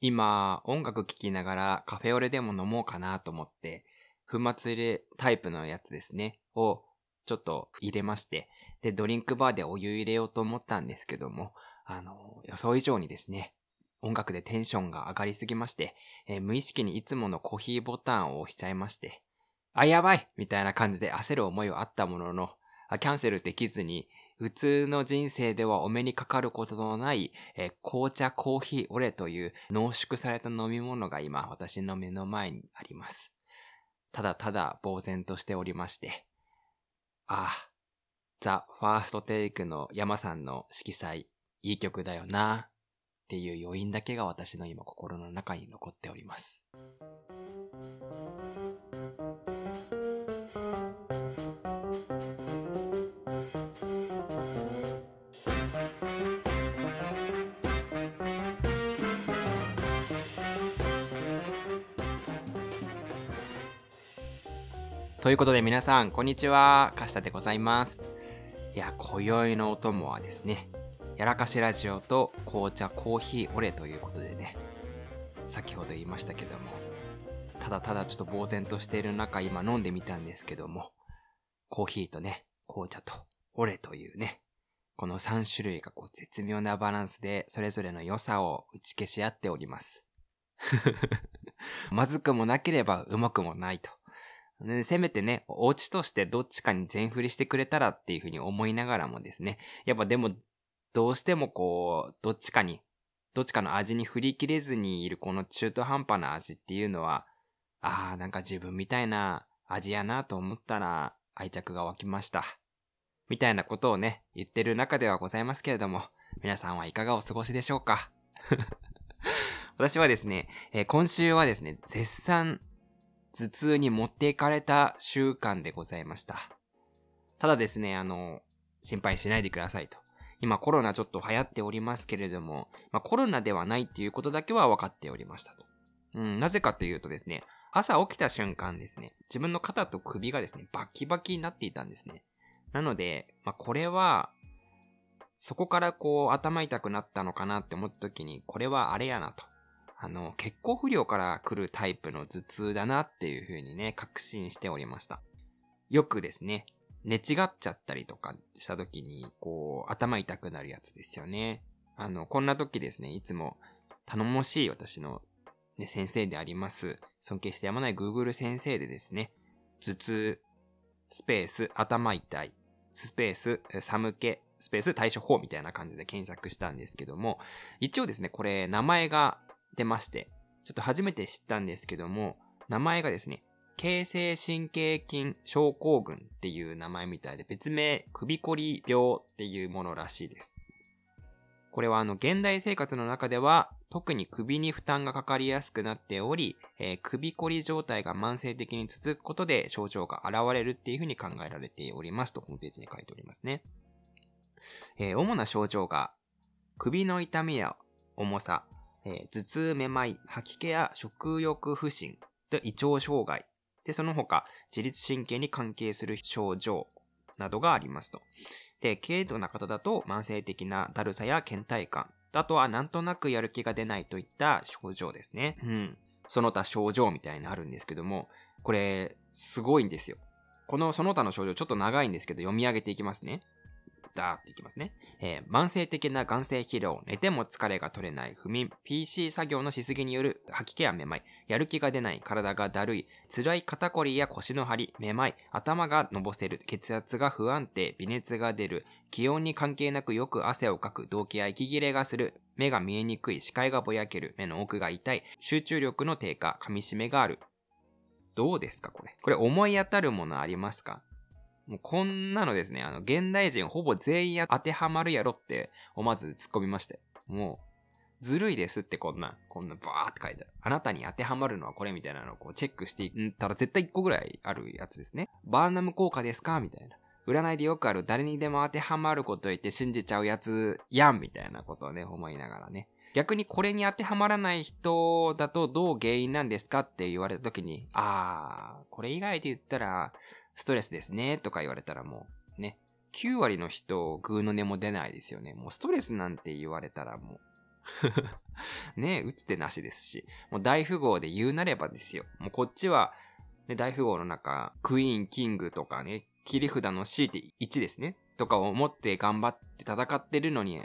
今、音楽聴きながらカフェオレでも飲もうかなと思って、粉末入れタイプのやつですね、をちょっと入れまして、で、ドリンクバーでお湯入れようと思ったんですけども、あの、予想以上にですね、音楽でテンションが上がりすぎまして、えー、無意識にいつものコーヒーボタンを押しちゃいまして、あ、やばいみたいな感じで焦る思いはあったものの、キャンセルできずに、普通の人生ではお目にかかることのない、えー、紅茶コーヒーオレという濃縮された飲み物が今私の目の前にあります。ただただ呆然としておりまして、ああ、ザ・ファーストテイクの山さんの色彩、いい曲だよな、っていう余韻だけが私の今心の中に残っております。ということで皆さん、こんにちは。かしたでございます。いや、今宵のお供はですね、やらかしラジオと紅茶コーヒーオレということでね、先ほど言いましたけども、ただただちょっと呆然としている中、今飲んでみたんですけども、コーヒーとね、紅茶とオレというね、この3種類がこう絶妙なバランスでそれぞれの良さを打ち消し合っております。まずくもなければうまくもないと。ね、せめてね、お家としてどっちかに全振りしてくれたらっていうふうに思いながらもですね、やっぱでも、どうしてもこう、どっちかに、どっちかの味に振り切れずにいるこの中途半端な味っていうのは、ああ、なんか自分みたいな味やなと思ったら愛着が湧きました。みたいなことをね、言ってる中ではございますけれども、皆さんはいかがお過ごしでしょうか？私はですね、えー、今週はですね、絶賛頭痛に持っていかれた習慣でございました。ただですね、あの、心配しないでくださいと。今コロナちょっと流行っておりますけれども、まあ、コロナではないっていうことだけは分かっておりましたと。うん、なぜかというとですね、朝起きた瞬間ですね、自分の肩と首がですね、バキバキになっていたんですね。なので、まあ、これは、そこからこう頭痛くなったのかなって思った時に、これはあれやなと。あの、血行不良から来るタイプの頭痛だなっていう風にね、確信しておりました。よくですね、寝違っちゃったりとかした時に、こう、頭痛くなるやつですよね。あの、こんな時ですね、いつも頼もしい私の、ね、先生であります、尊敬してやまない Google 先生でですね、頭痛、スペース、頭痛い、スペース、寒気、スペース対処法みたいな感じで検索したんですけども、一応ですね、これ名前が出まして、ちょっと初めて知ったんですけども、名前がですね、形成神経筋症候群っていう名前みたいで、別名、首こり病っていうものらしいです。これはあの、現代生活の中では、特に首に負担がかかりやすくなっており、えー、首こり状態が慢性的に続くことで症状が現れるっていうふうに考えられておりますと、ホームページに書いておりますね。えー、主な症状が、首の痛みや重さ、えー、頭痛、めまい、吐き気や食欲不振、で胃腸障害、で、その他、自律神経に関係する症状などがありますと。で、軽度な方だと慢性的なだるさや倦怠感、あとはなんとなくやる気が出ないといった症状ですね。うん。その他症状みたいにあるんですけども、これ、すごいんですよ。このその他の症状ちょっと長いんですけど読み上げていきますね。ダーっていきますね。えー、慢性的な眼性疲労、寝ても疲れが取れない、不眠、PC 作業のしすぎによる吐き気やめまい、やる気が出ない、体がだるい、辛い肩こりや腰の張り、めまい、頭がのぼせる、血圧が不安定、微熱が出る、気温に関係なくよく汗をかく、動悸や息切れがする、目が見えにくい、視界がぼやける、目の奥が痛い、集中力の低下、噛み締めがある。どうですかこれ。これ思い当たるものありますか？もうこんなのですね、あの、現代人ほぼ全員当てはまるやろって思わず突っ込みまして。もう、ずるいですってこんな、こんなバーって書いてある。あなたに当てはまるのはこれみたいなのをこうチェックしていったら絶対1個ぐらいあるやつですね。バーナム効果ですかみたいな。占いでよくある誰にでも当てはまること言って信じちゃうやつやんみたいなことをね、思いながらね。逆にこれに当てはまらない人だとどう原因なんですかって言われた時に、あー、これ以外で言ったら、ストレスですね、とか言われたらもう、ね、9割の人、グーの音も出ないですよね。もうストレスなんて言われたらもう ね、打つてなしですし、もう大富豪で言うなればですよ。もうこっちは、ね、大富豪の中、クイーン、キングとかね、切り札の C って1ですね。とかを持って頑張って戦ってるのに、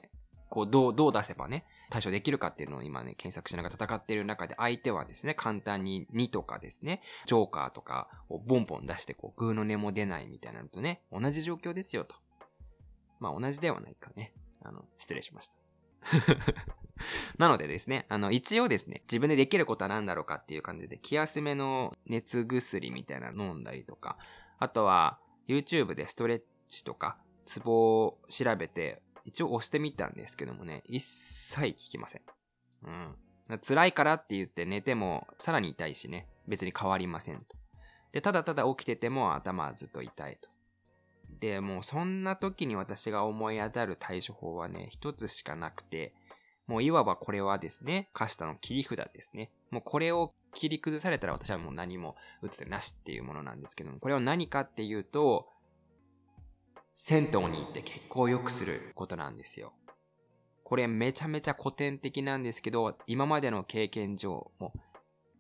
こう、どう、どう出せばね、対処できるかっていうのを今ね、検索しながら戦っている中で、相手はですね、簡単に2とかですね、ジョーカーとかをボンボン出して、こう、グーの音も出ないみたいなのとね、同じ状況ですよと。まあ同じではないかね。あの、失礼しました。なのでですね、あの、一応ですね、自分でできることは何だろうかっていう感じで、気休めの熱薬みたいなの飲んだりとか、あとは、YouTube でストレッチとか、ツボを調べて、一応押してみたんですけどもね、一切効きません。うん。辛いからって言って寝ても、さらに痛いしね、別に変わりませんと。で、ただただ起きてても頭はずっと痛いと。で、もうそんな時に私が思い当たる対処法はね、一つしかなくて、もういわばこれはですね、カシタの切り札ですね。もうこれを切り崩されたら私はもう何も打つてなしっていうものなんですけども、これは何かっていうと、銭湯に行って血行を良くすることなんですよ。これめちゃめちゃ古典的なんですけど、今までの経験上、も、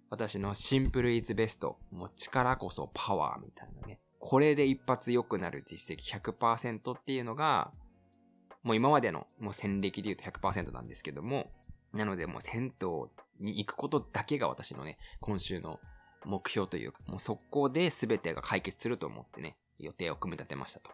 私のシンプルイズベスト、もう力こそパワーみたいなね。これで一発良くなる実績100%っていうのが、もう今までのもう戦歴で言うと100%なんですけども、なのでもう銭湯に行くことだけが私のね、今週の目標というか、もう速攻で全てが解決すると思ってね、予定を組み立てましたと。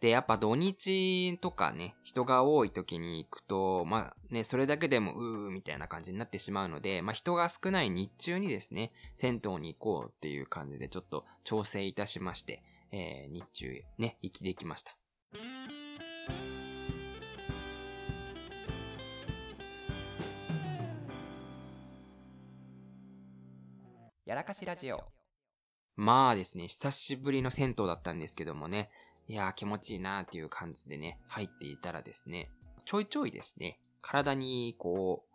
で、やっぱ土日とかね、人が多い時に行くと、まあね、それだけでもうーみたいな感じになってしまうので、まあ人が少ない日中にですね、銭湯に行こうっていう感じでちょっと調整いたしまして、えー、日中ね、行きできました。やらかしラジオ。まあですね、久しぶりの銭湯だったんですけどもね、いやー気持ちいいなーっていう感じでね、入っていたらですね、ちょいちょいですね、体にこう、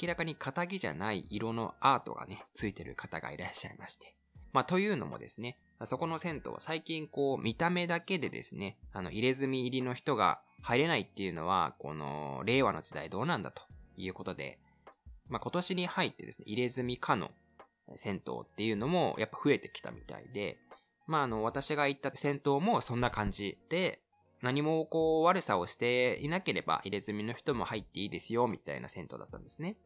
明らかに肩着じゃない色のアートがね、ついてる方がいらっしゃいまして。まあ、というのもですね、そこの銭湯最近こう、見た目だけでですね、あの、入れ墨入りの人が入れないっていうのは、この、令和の時代どうなんだということで、まあ、今年に入ってですね、入れ墨可の銭湯っていうのもやっぱ増えてきたみたいで、まあ、あの、私が行った銭湯もそんな感じで、何もこう悪さをしていなければ入れ墨の人も入っていいですよ、みたいな銭湯だったんですね。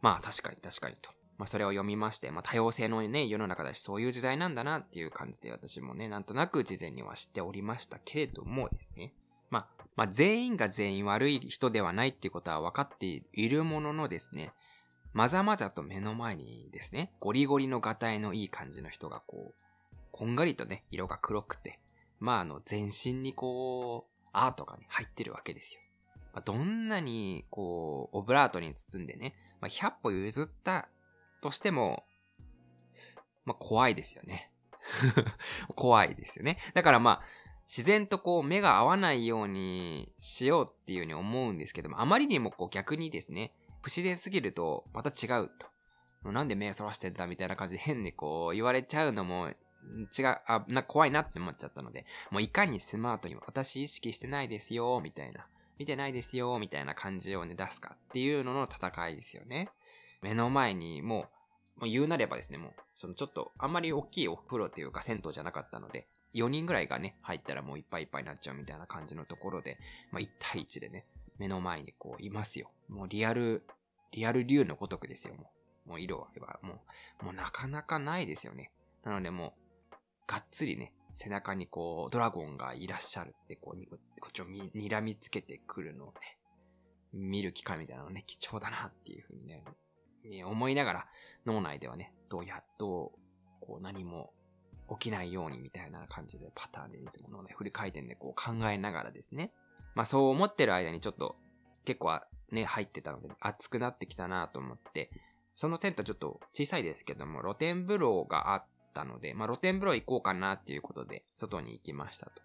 まあ、確かに確かにと。まあ、それを読みまして、まあ、多様性のね、世の中だし、そういう時代なんだなっていう感じで私もね、なんとなく事前には知っておりましたけれどもですね。まあ、まあ、全員が全員悪い人ではないっていうことは分かっているもののですね、まざまざと目の前にですね、ゴリゴリのガタイのいい感じの人がこう、こんがりとね、色が黒くて、まああの、全身にこう、アートがね、入ってるわけですよ。まあ、どんなに、こう、オブラートに包んでね、まあ、100歩譲ったとしても、まあ、怖いですよね。怖いですよね。だからまあ、自然とこう目が合わないようにしようっていうふうに思うんですけども、あまりにもこう逆にですね、不自然すぎるとまた違うと。なんで目そらしてんだみたいな感じで変にこう言われちゃうのも違う、あ、な、怖いなって思っちゃったので、もういかにスマートに私意識してないですよ、みたいな。見てないですよ、みたいな感じをね、出すかっていうのの戦いですよね。目の前にもう、もう言うなればですね、もう、そのちょっと、あんまり大きいお風呂っていうか銭湯じゃなかったので、4人ぐらいがね、入ったらもういっぱいいっぱいになっちゃうみたいな感じのところで、まあ1対1でね、目の前にこういますよ。もうリアル、リアル竜のごとくですよ、もう。もう色は、もう、もうなかなかないですよね。なのでもう、がっつりね、背中にこう、ドラゴンがいらっしゃるって、こう、こっちをに睨みつけてくるのをね、見る機会みたいなのね、貴重だなっていうふうにね、思いながら、脳内ではね、どうやっと、こう、何も起きないようにみたいな感じでパターンでいつものね、振り回転でこう考えながらですね。まあそう思ってる間にちょっと結構ね、入ってたので熱くなってきたなと思って、そのセンターちょっと小さいですけども、露天風呂があってったので、まあ、露天風呂行こうかなっていうことで、外に行きましたと。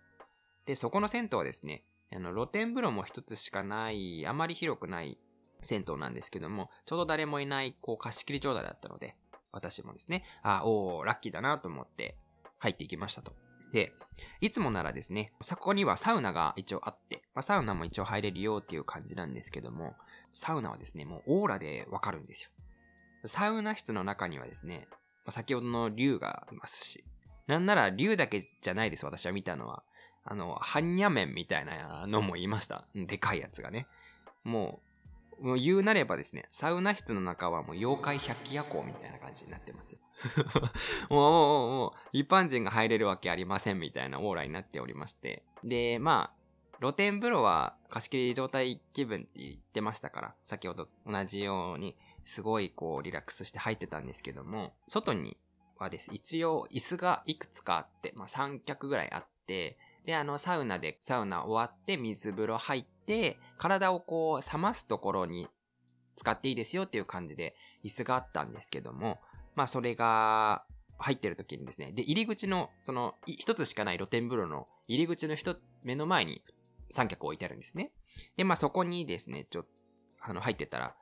で、そこの銭湯はですね、あの、露天風呂も一つしかない、あまり広くない銭湯なんですけども、ちょうど誰もいない、こう、貸し切り状態だったので、私もですね、あ、おー、ラッキーだなと思って入っていきましたと。で、いつもならですね、そこにはサウナが一応あって、まあ、サウナも一応入れるよっていう感じなんですけども、サウナはですね、もうオーラでわかるんですよ。サウナ室の中にはですね、先ほどの竜がいますし、なんなら竜だけじゃないです、私は見たのは。あの、般若面みたいなのもいました。でかいやつがね。もう、もう言うなればですね、サウナ室の中はもう妖怪百鬼夜行みたいな感じになってます。もう、もう、もう、一般人が入れるわけありませんみたいなオーラになっておりまして。で、まあ、露天風呂は貸し切り状態気分って言ってましたから、先ほど同じように、すごいこうリラックスして入ってたんですけども、外にはです、一応椅子がいくつかあって、まあ三脚ぐらいあって、で、あの、サウナで、サウナ終わって水風呂入って、体をこう冷ますところに使っていいですよっていう感じで椅子があったんですけども、まあそれが入ってる時にですね、で、入り口の、その、一つしかない露天風呂の入り口の人、目の前に三脚置いてあるんですね。で、まあそこにですね、ちょっと、あの、入ってたら、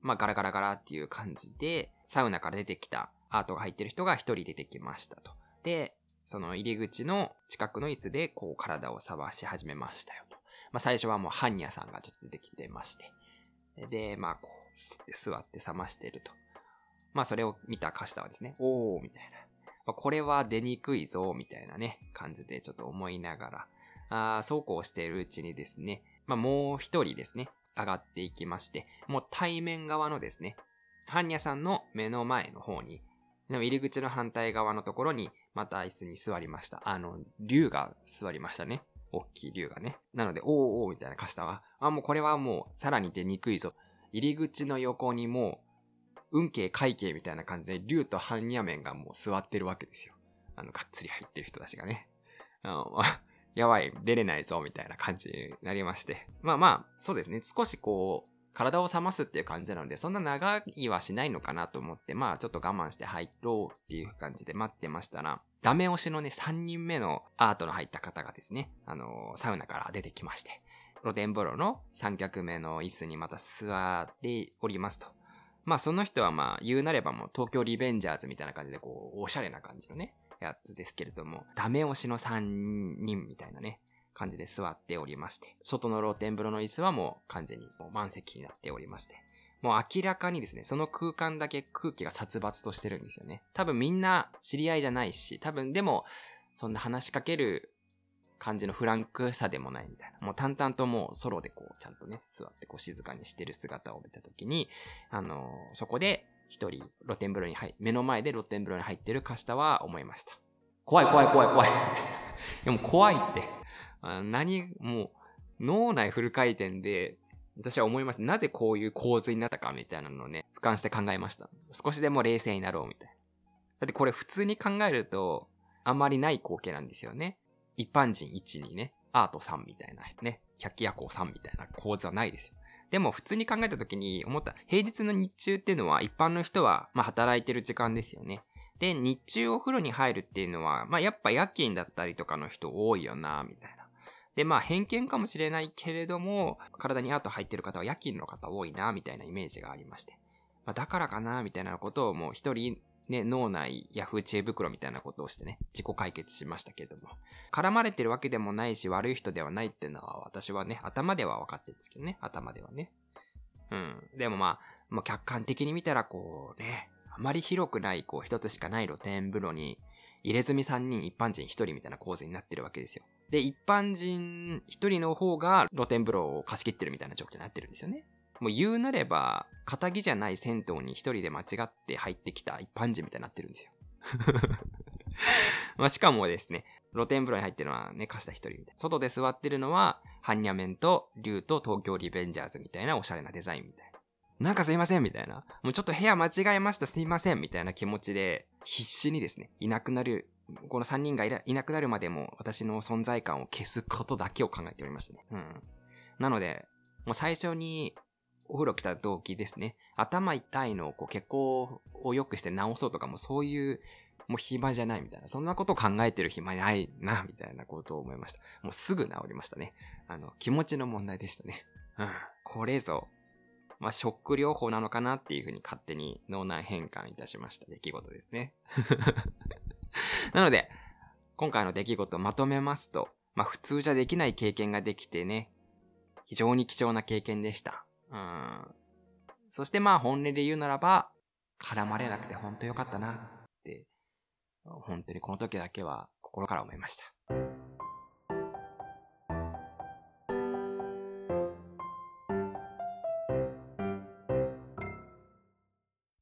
まあガラガラガラっていう感じで、サウナから出てきたアートが入ってる人が一人出てきましたと。で、その入り口の近くの椅子でこう体を触し始めましたよと。まあ最初はもうハンニャさんがちょっと出てきてまして。で、まあこう、座って冷ましてると。まあそれを見たカシタはですね、おーみたいな。まあ、これは出にくいぞ、みたいなね、感じでちょっと思いながら、あそうこうしているうちにですね、まあもう一人ですね、上がっていきまして、もう対面側のですね、ハンニャさんの目の前の方に、でも入り口の反対側のところに、また椅子に座りました。あの、竜が座りましたね。大きい竜がね。なので、おーおーみたいなカスタは、あ、もうこれはもう、さらに出にくいぞ。入り口の横にもう、運慶会計みたいな感じで、竜と般若面がもう座ってるわけですよ。あの、がっつり入ってる人たちがね。あの、やばい、出れないぞ、みたいな感じになりまして。まあまあ、そうですね。少しこう、体を冷ますっていう感じなので、そんな長いはしないのかなと思って、まあちょっと我慢して入ろうっていう感じで待ってましたら、ダメ押しのね、3人目のアートの入った方がですね、あのー、サウナから出てきまして、露天風呂の三脚目の椅子にまた座っておりますと。まあその人はまあ言うなればもう東京リベンジャーズみたいな感じでこう、おしゃれな感じのね、やつですけれども、ダメ押しの3人みたいなね、感じで座っておりまして、外の露天風呂の椅子はもう完全に満席になっておりまして、もう明らかにですね、その空間だけ空気が殺伐としてるんですよね。多分みんな知り合いじゃないし、多分でも、そんな話しかける感じのフランクさでもないみたいな。もう淡々ともうソロでこう、ちゃんとね、座ってこう静かにしてる姿を見たときに、あのー、そこで一人露天風呂に入、目の前で露天風呂に入ってるカシタは思いました。怖い怖い怖い怖い。いや もう怖いって。あ何、もう、脳内フル回転で、私は思います。なぜこういう構図になったかみたいなのをね、俯瞰して考えました。少しでも冷静になろうみたいな。だってこれ普通に考えると、あんまりない光景なんですよね。一般人1にね、アート3みたいなね、百鬼夜行3みたいな構図はないですよ。でも普通に考えた時に思った、平日の日中っていうのは一般の人は、まあ働いてる時間ですよね。で、日中お風呂に入るっていうのは、まあやっぱ夜勤だったりとかの人多いよな、みたいな。で、まあ偏見かもしれないけれども、体にアート入ってる方は夜勤の方多いな、みたいなイメージがありまして。まあ、だからかな、みたいなことをもう一人ね、脳内ヤフー知恵袋みたいなことをしてね、自己解決しましたけれども。絡まれてるわけでもないし、悪い人ではないっていうのは私はね、頭では分かってるんですけどね、頭ではね。うん。でもまあ、もう客観的に見たらこうね、あまり広くない、こう一つしかない露天風呂に、入れ墨3人、一般人1人みたいな構図になってるわけですよ。で、一般人1人の方が露天風呂を貸し切ってるみたいな状況になってるんですよね。もう言うなれば、仇じゃない銭湯に1人で間違って入ってきた一般人みたいになってるんですよ。まあしかもですね、露天風呂に入ってるのはね、貸した1人みたいな。外で座ってるのは、ハンニャメンと竜と東京リベンジャーズみたいなおしゃれなデザインみたいな。なんかすいませんみたいな。もうちょっと部屋間違えましたすいませんみたいな気持ちで、必死にですね、いなくなる、この3人がいなくなるまでも私の存在感を消すことだけを考えておりましたね。うん。なので、もう最初にお風呂来た動機ですね。頭痛いのをこう血行を良くして治そうとかもそういうもう暇じゃないみたいな。そんなことを考えてる暇ないな、みたいなことを思いました。もうすぐ治りましたね。あの、気持ちの問題でしたね。うん。これぞ、まあ、ショック療法なのかなっていうふうに勝手に脳内変換いたしました出来事ですね。なので、今回の出来事をまとめますと、まあ、普通じゃできない経験ができてね、非常に貴重な経験でした。うん。そしてまあ本音で言うならば、絡まれなくて本当よかったなって、本当にこの時だけは心から思いました。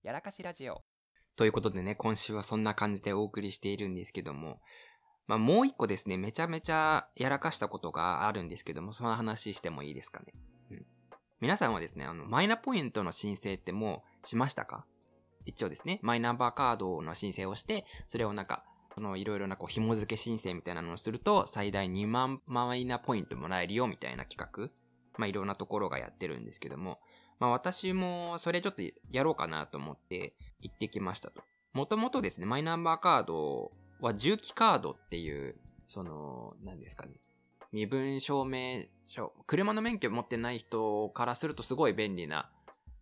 やらかしラジオ。ということでね、今週はそんな感じでお送りしているんですけども、まあもう一個ですね、めちゃめちゃやらかしたことがあるんですけども、その話してもいいですかね？皆さんはですね、あの、マイナポイントの申請ってもうしましたか？一応ですね、マイナンバーカードの申請をして、それをなんか、そのいろいろなこう紐付け申請みたいなのをすると、最大2万マイナポイントもらえるよみたいな企画。まあいろんなところがやってるんですけども、まあ私もそれちょっとやろうかなと思って行ってきましたと。もともとですね、マイナンバーカードは重機カードっていう、その、何ですかね。身分証明書、車の免許持ってない人からするとすごい便利な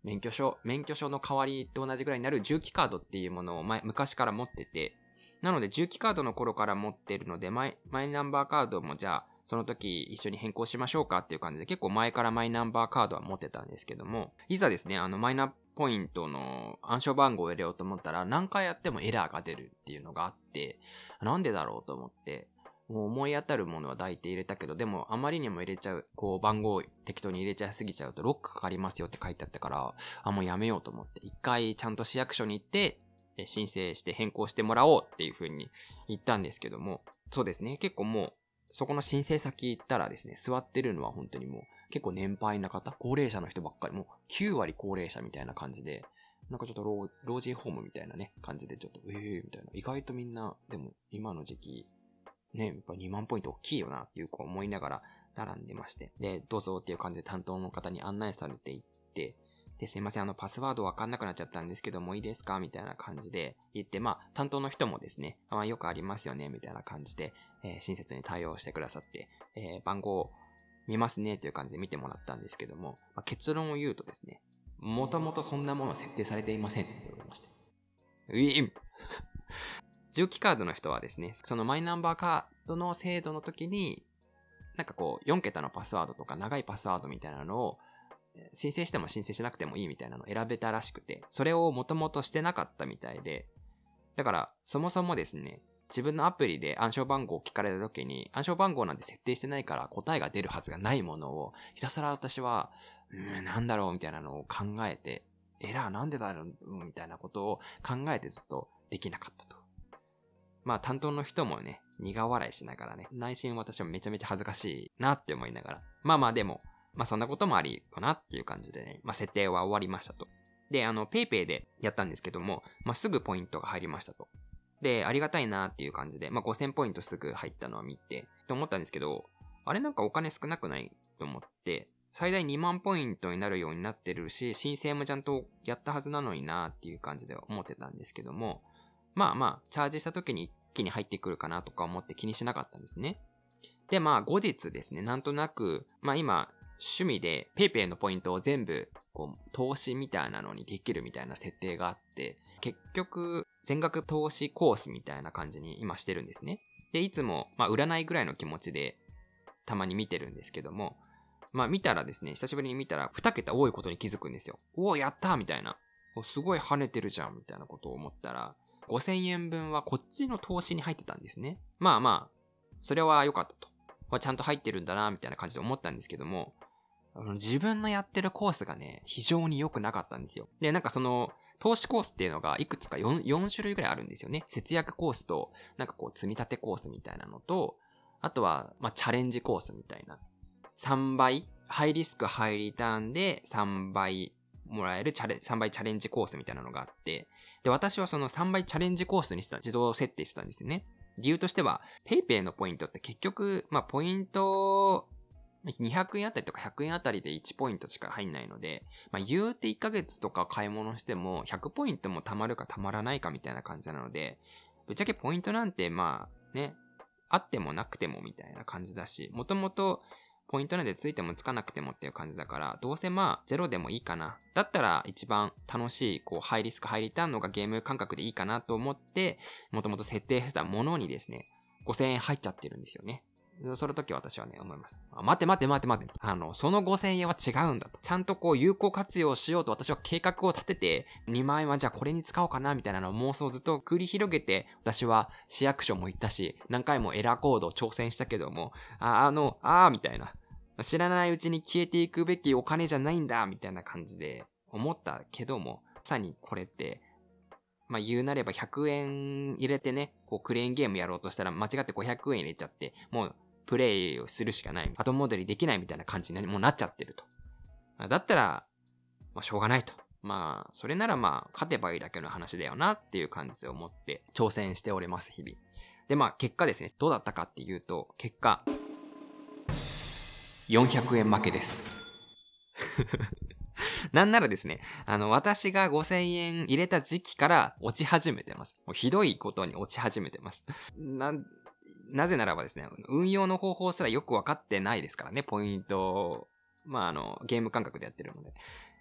免許証、免許証の代わりと同じぐらいになる重機カードっていうものを前昔から持ってて、なので重機カードの頃から持ってるので、マイマイナンバーカードもじゃあ、その時一緒に変更しましょうかっていう感じで結構前からマイナンバーカードは持ってたんですけども、いざですね、あのマイナポイントの暗証番号を入れようと思ったら何回やってもエラーが出るっていうのがあって、なんでだろうと思って、もう思い当たるものは抱いて入れたけど、でもあまりにも入れちゃう、こう番号適当に入れちゃいすぎちゃうとロックかかりますよって書いてあったから、あ、もうやめようと思って、一回ちゃんと市役所に行って、申請して変更してもらおうっていう風に言ったんですけども、そうですね、結構もう、そこの申請先行ったらですね、座ってるのは本当にもう結構年配な方、高齢者の人ばっかり、もう9割高齢者みたいな感じで、なんかちょっと老老人ホームみたいなね、感じでちょっと、ええー、みたいな。意外とみんな、でも今の時期、ね、やっぱ2万ポイント大きいよなっていうか思いながら並んでまして。で、どうぞっていう感じで担当の方に案内されていって、で、すいません、あの、パスワードわかんなくなっちゃったんですけどもいいですかみたいな感じで言って、まあ、担当の人もですね、まあ、よくありますよねみたいな感じで、えー、親切に対応してくださって、えー、番号を見ますねっていう感じで見てもらったんですけども、まあ、結論を言うとですね、もともとそんなもの設定されていませんって言われまして。うい重機カードの人はですね、そのマイナンバーカードの制度の時に、なんかこう、4桁のパスワードとか長いパスワードみたいなのを、申請しても申請しなくてもいいみたいなのを選べたらしくて、それをもともとしてなかったみたいで、だから、そもそもですね、自分のアプリで暗証番号を聞かれた時に、暗証番号なんて設定してないから答えが出るはずがないものを、ひたすら私は、うん、なんだろうみたいなのを考えて、エラーなんでだろうみたいなことを考えてずっとできなかったと。まあ担当の人もね、苦笑いしながらね、内心私はめちゃめちゃ恥ずかしいなって思いながら、まあまあでも、まあそんなこともありかなっていう感じでね、まあ設定は終わりましたと。で、あの、ペイペイでやったんですけども、まあすぐポイントが入りましたと。で、ありがたいなっていう感じで、まあ5000ポイントすぐ入ったのを見て、と思ったんですけど、あれなんかお金少なくないと思って、最大2万ポイントになるようになってるし、申請もちゃんとやったはずなのになっていう感じで思ってたんですけども、まあまあ、チャージした時に一気に入ってくるかなとか思って気にしなかったんですね。で、まあ後日ですね、なんとなく、まあ今、趣味で PayPay のポイントを全部、こう、投資みたいなのにできるみたいな設定があって、結局、全額投資コースみたいな感じに今してるんですね。で、いつも、まあ、占いぐらいの気持ちで、たまに見てるんですけども、まあ、見たらですね、久しぶりに見たら、2桁多いことに気づくんですよ。おお、やったみたいな。すごい跳ねてるじゃんみたいなことを思ったら、5000円分はこっちの投資に入ってたんですね。まあまあ、それは良かったとま。ちゃんと入ってるんだな、みたいな感じで思ったんですけども、自分のやってるコースがね、非常に良くなかったんですよ。で、なんかその、投資コースっていうのがいくつか 4, 4種類ぐらいあるんですよね。節約コースと、なんかこう積み立てコースみたいなのと、あとは、まあ、チャレンジコースみたいな。3倍、ハイリスク、ハイリターンで3倍もらえるチャレ、3倍チャレンジコースみたいなのがあって、で、私はその3倍チャレンジコースにした、自動設定してたんですよね。理由としては、PayPay のポイントって結局、まあ、ポイント200円あたりとか100円あたりで1ポイントしか入んないので、まあ、言うて1ヶ月とか買い物しても100ポイントも貯まるか貯まらないかみたいな感じなので、ぶっちゃけポイントなんてまあね、あってもなくてもみたいな感じだし、もともとポイントなんでついてもつかなくてもっていう感じだから、どうせまあゼロでもいいかな。だったら一番楽しい、こうハイリスクハイリターンのがゲーム感覚でいいかなと思って、もともと設定してたものにですね、5000円入っちゃってるんですよね。その時私はね、思います。待て待て待て待て。あの、その5000円は違うんだと。ちゃんとこう有効活用しようと私は計画を立てて、2万円はじゃあこれに使おうかなみたいなのを妄想をずっと繰り広げて、私は市役所も行ったし、何回もエラーコードを挑戦したけども、あ、あの、あーみたいな。知らないうちに消えていくべきお金じゃないんだみたいな感じで思ったけども、まさにこれって、まあ言うなれば100円入れてね、こうクレーンゲームやろうとしたら間違って500円入れちゃって、もうプレイをするしかない。後戻りできないみたいな感じにもうなっちゃってると。だったら、まあ、しょうがないと。まあ、それならまあ、勝てばいいだけの話だよなっていう感じで思って挑戦しております、日々。で、まあ、結果ですね、どうだったかっていうと、結果、400円負けです。なんならですね、あの、私が5000円入れた時期から落ち始めてます。もうひどいことに落ち始めてます。な、なぜならばですね、運用の方法すらよくわかってないですからね、ポイントまあ、あの、ゲーム感覚でやってるので。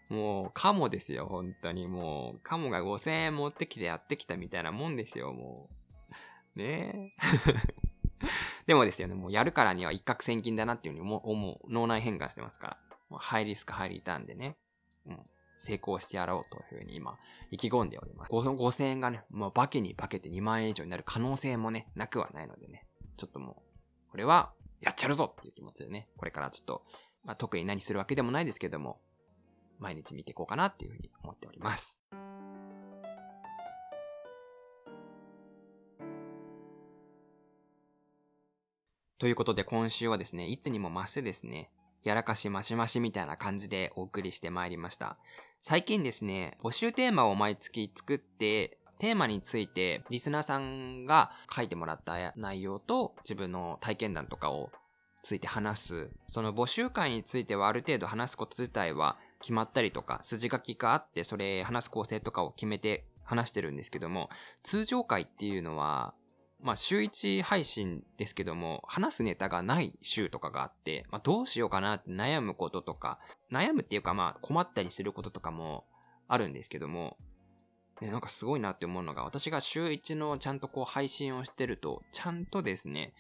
もう、カモですよ、本当に。もう、カモが5000円持ってきてやってきたみたいなもんですよ、もう。ねえ。でもですよね、もうやるからには一攫千金だなっていうふうに思う、脳内変換してますから。もうハイリスク、ハイリターンでね、うん、成功してやろうというふうに今、意気込んでおります。5000円がね、もう化けに化けて2万円以上になる可能性もね、なくはないのでね。ちょっともう、これは、やっちゃるぞっていう気持ちでね、これからちょっと、まあ、特に何するわけでもないですけども、毎日見ていこうかなっていうふうに思っております。ということで今週はですね、いつにも増してですね、やらかしましましみたいな感じでお送りしてまいりました。最近ですね、募集テーマを毎月作って、テーマについてリスナーさんが書いてもらった内容と自分の体験談とかをついて話す。その募集会についてはある程度話すこと自体は決まったりとか、筋書きがあってそれ話す構成とかを決めて話してるんですけども、通常会っていうのは、まあ週1配信ですけども、話すネタがない週とかがあって、まあどうしようかなって悩むこととか、悩むっていうかまあ困ったりすることとかもあるんですけども、で、なんかすごいなって思うのが、私が週1のちゃんとこう配信をしてると、ちゃんとですね、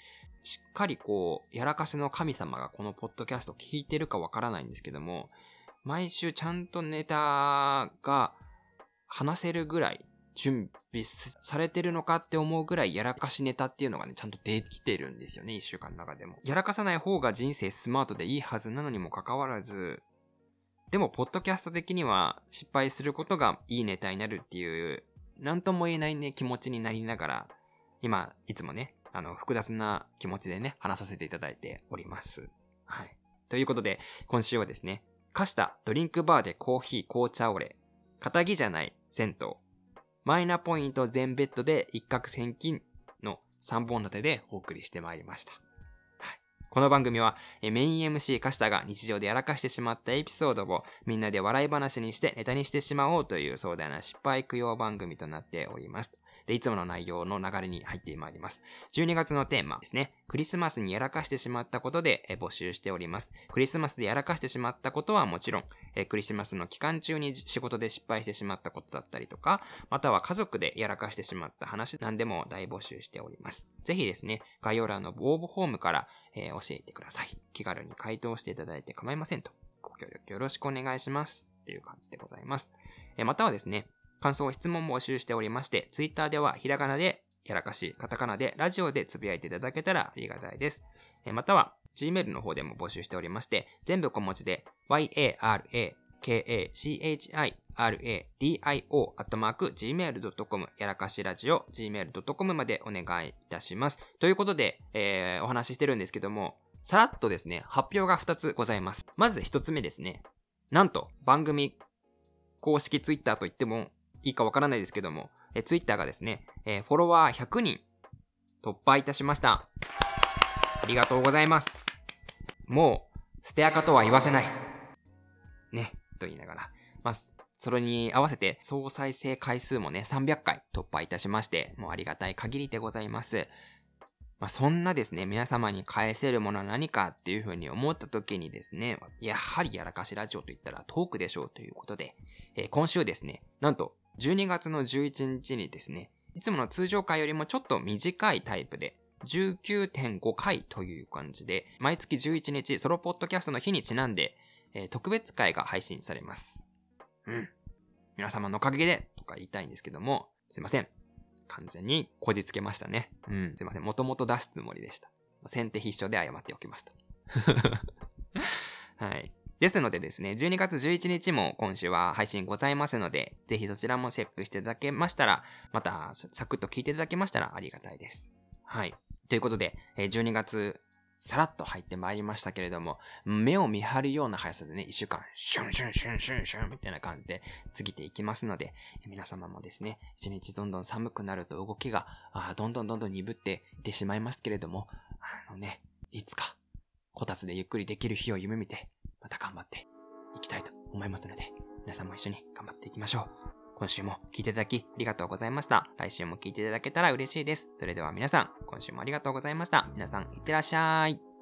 しっかりこう、やらかしの神様がこのポッドキャスト聞いてるかわからないんですけども、毎週ちゃんとネタが話せるぐらい準備されてるのかって思うぐらいやらかしネタっていうのがね、ちゃんとできてるんですよね、一週間の中でも。やらかさない方が人生スマートでいいはずなのにもかかわらず、でも、ポッドキャスト的には失敗することがいいネタになるっていう、なんとも言えないね、気持ちになりながら、今、いつもね、あの、複雑な気持ちでね、話させていただいております。はい。ということで、今週はですね、貸したドリンクバーでコーヒー紅茶オレ、肩着じゃない銭湯、マイナポイント全ベッドで一攫千金の3本立てでお送りしてまいりました。この番組はメイン MC カシタが日常でやらかしてしまったエピソードをみんなで笑い話にしてネタにしてしまおうという壮大な失敗供養番組となっております。で、いつもの内容の流れに入ってまいります。12月のテーマですね。クリスマスにやらかしてしまったことで募集しております。クリスマスでやらかしてしまったことはもちろん、クリスマスの期間中に仕事で失敗してしまったことだったりとか、または家族でやらかしてしまった話なんでも大募集しております。ぜひですね、概要欄の応募フォームから、えー、教えてください。気軽に回答していただいて構いませんと。ご協力よろしくお願いします。っていう感じでございます。またはですね、感想、質問も募集しておりまして、ツイッターではひらがなでやらかし、カタカナでラジオでつぶやいていただけたらありがたいです。えまたは、Gmail の方でも募集しておりまして、全部小文字で、yara,kachirai,radio,gmail.com やらかしラジオ gmail.com までお願いいたします。ということで、えー、お話ししてるんですけども、さらっとですね、発表が2つございます。まず1つ目ですね。なんと、番組公式 Twitter と言ってもいいかわからないですけども、え Twitter がですね、えフォロワー100人突破いたしました。ありがとうございます。もう、捨て垢とは言わせない。ね、と言いながら。まあ、それに合わせて総再生回数もね、300回突破いたしまして、もうありがたい限りでございます。まあ、そんなですね、皆様に返せるものは何かっていうふうに思った時にですね、やはりやらかしラジオと言ったらトークでしょうということで、えー、今週ですね、なんと12月の11日にですね、いつもの通常回よりもちょっと短いタイプで、19.5回という感じで、毎月11日ソロポッドキャストの日にちなんで、えー、特別会が配信されます。うん。皆様のおかげで、とか言いたいんですけども、すいません。完全にこじつけましたね。うん、すいません。もともと出すつもりでした。先手必勝で謝っておきました。はい。ですのでですね、12月11日も今週は配信ございますので、ぜひそちらもチェックしていただけましたら、またサクッと聞いていただけましたらありがたいです。はい。ということで、12月さらっと入ってまいりましたけれども、目を見張るような速さでね、一週間、シュンシュンシュンシュンシュンみたいな感じで過ぎていきますので、皆様もですね、一日どんどん寒くなると動きが、どんどんどんどん鈍っていってしまいますけれども、あのね、いつか、こたつでゆっくりできる日を夢見て、また頑張っていきたいと思いますので、皆さんも一緒に頑張っていきましょう。今週も聴いていただきありがとうございました。来週も聴いていただけたら嬉しいです。それでは皆さん、今週もありがとうございました。皆さん、いってらっしゃい。